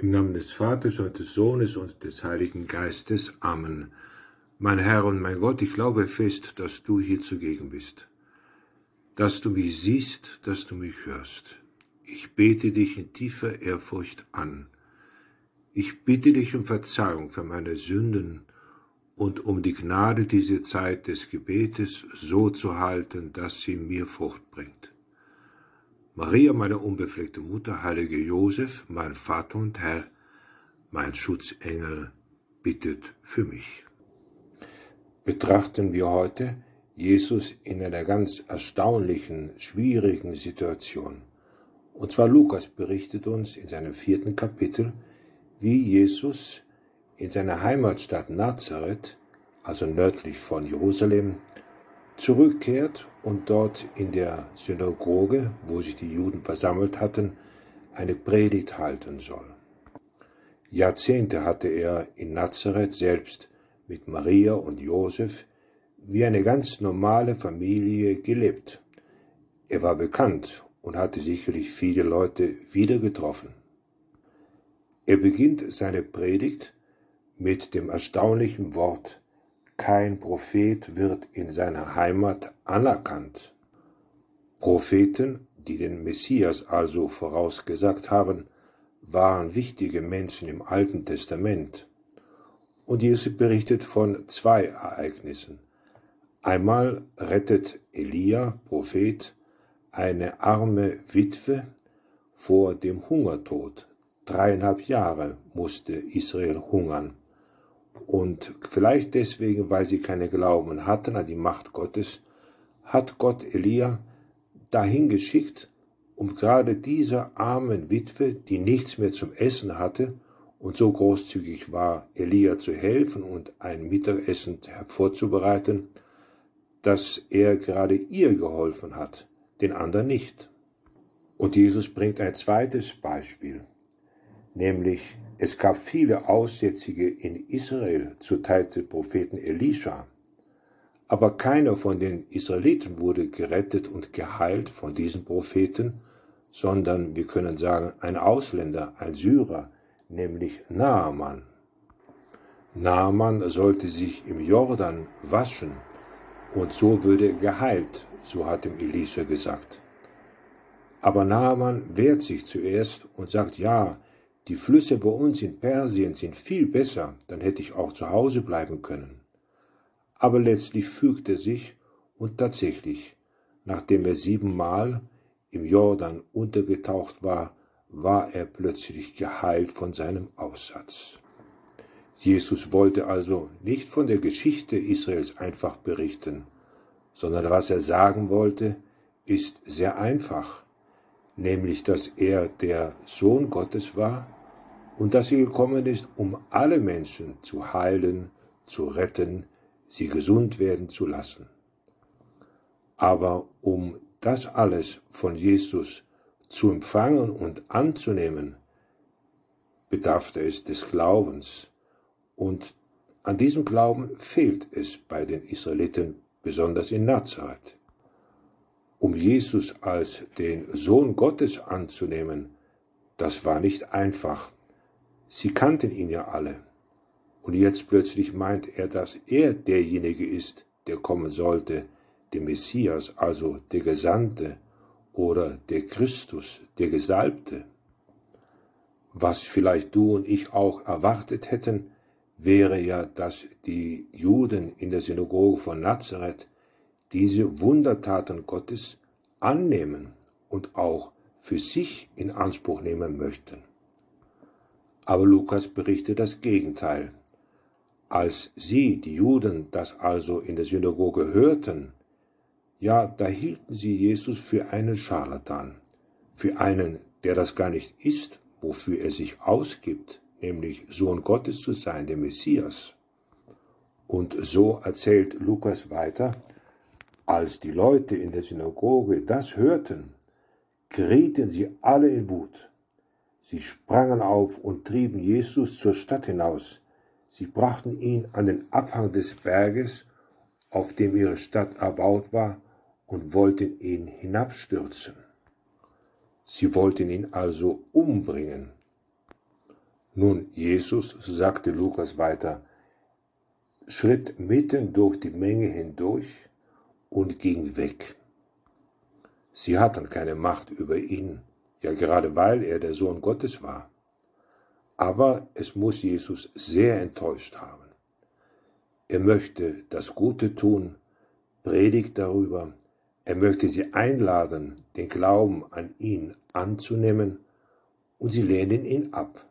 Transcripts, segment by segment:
Im Namen des Vaters und des Sohnes und des Heiligen Geistes. Amen. Mein Herr und mein Gott, ich glaube fest, dass du hier zugegen bist, dass du mich siehst, dass du mich hörst. Ich bete dich in tiefer Ehrfurcht an. Ich bitte dich um Verzeihung für meine Sünden und um die Gnade, diese Zeit des Gebetes so zu halten, dass sie mir Frucht bringt. Maria, meine unbefleckte Mutter, heilige Josef, mein Vater und Herr, mein Schutzengel, bittet für mich. Betrachten wir heute Jesus in einer ganz erstaunlichen, schwierigen Situation. Und zwar Lukas berichtet uns in seinem vierten Kapitel, wie Jesus in seiner Heimatstadt Nazareth, also nördlich von Jerusalem, zurückkehrt und dort in der Synagoge, wo sich die Juden versammelt hatten, eine Predigt halten soll. Jahrzehnte hatte er in Nazareth selbst mit Maria und Josef wie eine ganz normale Familie gelebt. Er war bekannt und hatte sicherlich viele Leute wieder getroffen. Er beginnt seine Predigt mit dem erstaunlichen Wort kein Prophet wird in seiner Heimat anerkannt. Propheten, die den Messias also vorausgesagt haben, waren wichtige Menschen im Alten Testament. Und Jesus berichtet von zwei Ereignissen. Einmal rettet Elia, Prophet, eine arme Witwe vor dem Hungertod. Dreieinhalb Jahre musste Israel hungern. Und vielleicht deswegen, weil sie keine Glauben hatten an die Macht Gottes, hat Gott Elia dahin geschickt, um gerade dieser armen Witwe, die nichts mehr zum Essen hatte und so großzügig war, Elia zu helfen und ein Mittagessen hervorzubereiten, dass er gerade ihr geholfen hat, den anderen nicht. Und Jesus bringt ein zweites Beispiel, nämlich es gab viele Aussätzige in Israel zur Zeit des Propheten Elisha, aber keiner von den Israeliten wurde gerettet und geheilt von diesen Propheten, sondern wir können sagen ein Ausländer, ein Syrer, nämlich Naaman. Naaman sollte sich im Jordan waschen und so würde geheilt, so hat ihm Elisha gesagt. Aber Naaman wehrt sich zuerst und sagt, ja, die Flüsse bei uns in Persien sind viel besser, dann hätte ich auch zu Hause bleiben können. Aber letztlich fügte er sich und tatsächlich, nachdem er siebenmal im Jordan untergetaucht war, war er plötzlich geheilt von seinem Aussatz. Jesus wollte also nicht von der Geschichte Israels einfach berichten, sondern was er sagen wollte, ist sehr einfach, nämlich dass er der Sohn Gottes war, und dass sie gekommen ist, um alle Menschen zu heilen, zu retten, sie gesund werden zu lassen. Aber um das alles von Jesus zu empfangen und anzunehmen, bedarf es des Glaubens. Und an diesem Glauben fehlt es bei den Israeliten, besonders in Nazareth. Um Jesus als den Sohn Gottes anzunehmen, das war nicht einfach. Sie kannten ihn ja alle. Und jetzt plötzlich meint er, dass er derjenige ist, der kommen sollte, der Messias, also der Gesandte oder der Christus, der Gesalbte. Was vielleicht du und ich auch erwartet hätten, wäre ja, dass die Juden in der Synagoge von Nazareth diese Wundertaten Gottes annehmen und auch für sich in Anspruch nehmen möchten. Aber Lukas berichtet das Gegenteil. Als sie, die Juden, das also in der Synagoge hörten, ja, da hielten sie Jesus für einen Scharlatan, für einen, der das gar nicht ist, wofür er sich ausgibt, nämlich Sohn Gottes zu sein, der Messias. Und so erzählt Lukas weiter, als die Leute in der Synagoge das hörten, gerieten sie alle in Wut. Sie sprangen auf und trieben Jesus zur Stadt hinaus. Sie brachten ihn an den Abhang des Berges, auf dem ihre Stadt erbaut war, und wollten ihn hinabstürzen. Sie wollten ihn also umbringen. Nun, Jesus, sagte Lukas weiter, schritt mitten durch die Menge hindurch und ging weg. Sie hatten keine Macht über ihn, ja gerade weil er der Sohn Gottes war. Aber es muss Jesus sehr enttäuscht haben. Er möchte das Gute tun, predigt darüber, er möchte sie einladen, den Glauben an ihn anzunehmen, und sie lehnen ihn ab.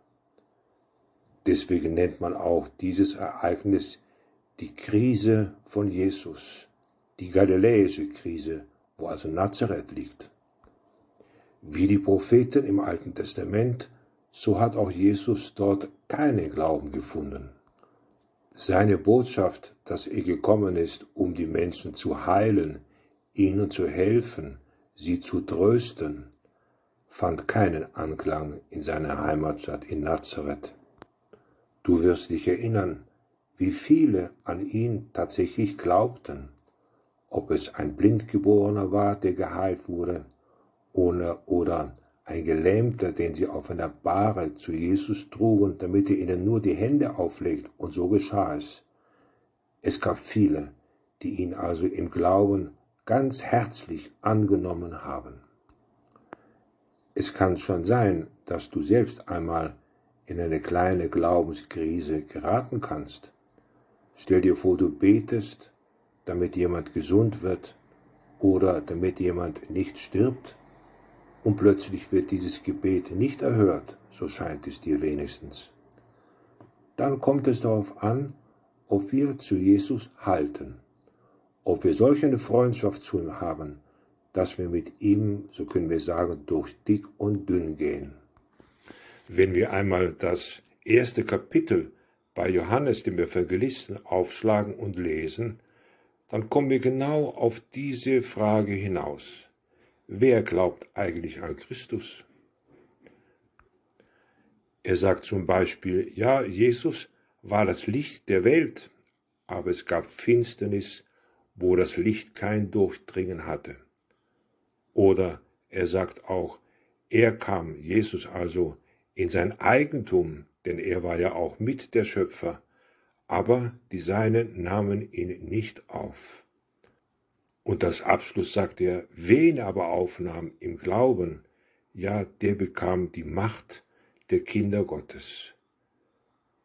Deswegen nennt man auch dieses Ereignis die Krise von Jesus, die galiläische Krise, wo also Nazareth liegt. Wie die Propheten im Alten Testament, so hat auch Jesus dort keinen Glauben gefunden. Seine Botschaft, dass er gekommen ist, um die Menschen zu heilen, ihnen zu helfen, sie zu trösten, fand keinen Anklang in seiner Heimatstadt in Nazareth. Du wirst dich erinnern, wie viele an ihn tatsächlich glaubten, ob es ein Blindgeborener war, der geheilt wurde, oder, oder ein Gelähmter, den sie auf einer Bahre zu Jesus trugen, damit er ihnen nur die Hände auflegt, und so geschah es. Es gab viele, die ihn also im Glauben ganz herzlich angenommen haben. Es kann schon sein, dass du selbst einmal in eine kleine Glaubenskrise geraten kannst. Stell dir vor, du betest, damit jemand gesund wird oder damit jemand nicht stirbt, und plötzlich wird dieses Gebet nicht erhört, so scheint es dir wenigstens. Dann kommt es darauf an, ob wir zu Jesus halten, ob wir solch eine Freundschaft zu ihm haben, dass wir mit ihm, so können wir sagen, durch dick und dünn gehen. Wenn wir einmal das erste Kapitel bei Johannes dem Evangelisten aufschlagen und lesen, dann kommen wir genau auf diese Frage hinaus. Wer glaubt eigentlich an Christus? Er sagt zum Beispiel, ja, Jesus war das Licht der Welt, aber es gab Finsternis, wo das Licht kein Durchdringen hatte. Oder er sagt auch, er kam, Jesus also, in sein Eigentum, denn er war ja auch mit der Schöpfer, aber die Seinen nahmen ihn nicht auf. Und das Abschluss sagt er, wen aber aufnahm im Glauben, ja, der bekam die Macht der Kinder Gottes.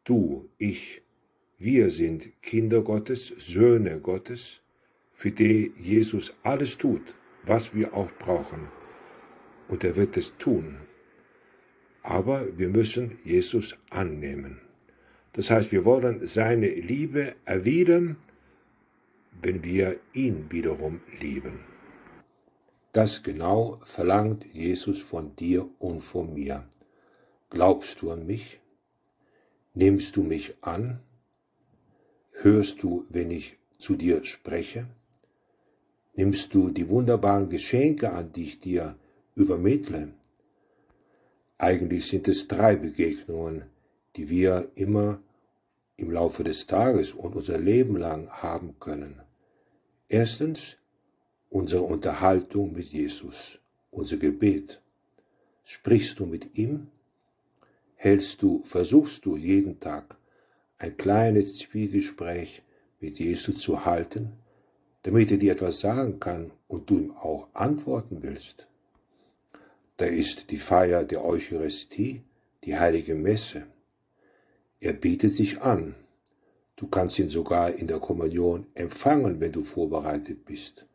Du, ich, wir sind Kinder Gottes, Söhne Gottes, für die Jesus alles tut, was wir auch brauchen. Und er wird es tun aber wir müssen Jesus annehmen. Das heißt, wir wollen seine Liebe erwidern, wenn wir ihn wiederum lieben. Das genau verlangt Jesus von dir und von mir. Glaubst du an mich? Nimmst du mich an? Hörst du, wenn ich zu dir spreche? Nimmst du die wunderbaren Geschenke an, die ich dir übermittle? Eigentlich sind es drei Begegnungen, die wir immer im Laufe des Tages und unser Leben lang haben können. Erstens unsere Unterhaltung mit Jesus, unser Gebet. Sprichst du mit ihm? Hältst du, versuchst du jeden Tag ein kleines Zwiegespräch mit Jesus zu halten, damit er dir etwas sagen kann und du ihm auch antworten willst? Da ist die Feier der Eucharistie, die heilige Messe. Er bietet sich an. Du kannst ihn sogar in der Kommunion empfangen, wenn du vorbereitet bist.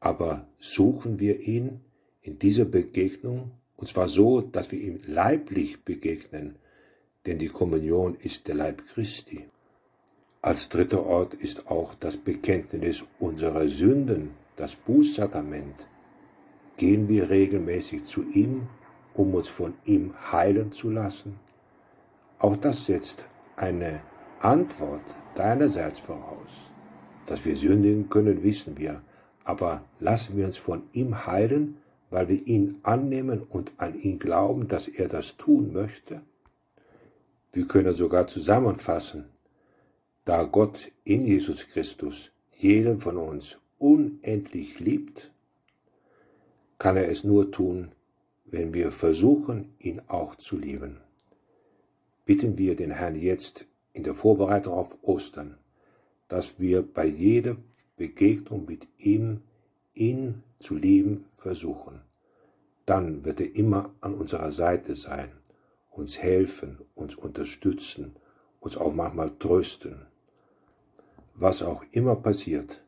Aber suchen wir ihn in dieser Begegnung, und zwar so, dass wir ihm leiblich begegnen, denn die Kommunion ist der Leib Christi. Als dritter Ort ist auch das Bekenntnis unserer Sünden, das Bußsakrament, Gehen wir regelmäßig zu ihm, um uns von ihm heilen zu lassen? Auch das setzt eine Antwort deinerseits voraus. Dass wir sündigen können, wissen wir, aber lassen wir uns von ihm heilen, weil wir ihn annehmen und an ihn glauben, dass er das tun möchte? Wir können sogar zusammenfassen, da Gott in Jesus Christus jeden von uns unendlich liebt, kann er es nur tun, wenn wir versuchen, ihn auch zu lieben. bitten wir den Herrn jetzt in der Vorbereitung auf Ostern, dass wir bei jeder Begegnung mit ihm, ihn zu lieben versuchen. Dann wird er immer an unserer Seite sein, uns helfen, uns unterstützen, uns auch manchmal trösten. Was auch immer passiert,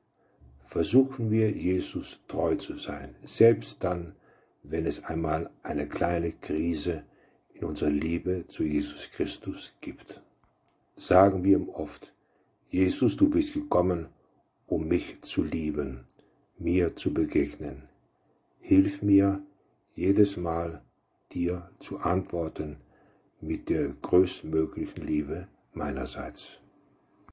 versuchen wir Jesus treu zu sein, selbst dann, wenn es einmal eine kleine Krise in unserer Liebe zu Jesus Christus gibt. Sagen wir ihm oft, Jesus, du bist gekommen, um mich zu lieben, mir zu begegnen. Hilf mir jedes Mal, dir zu antworten mit der größtmöglichen Liebe meinerseits.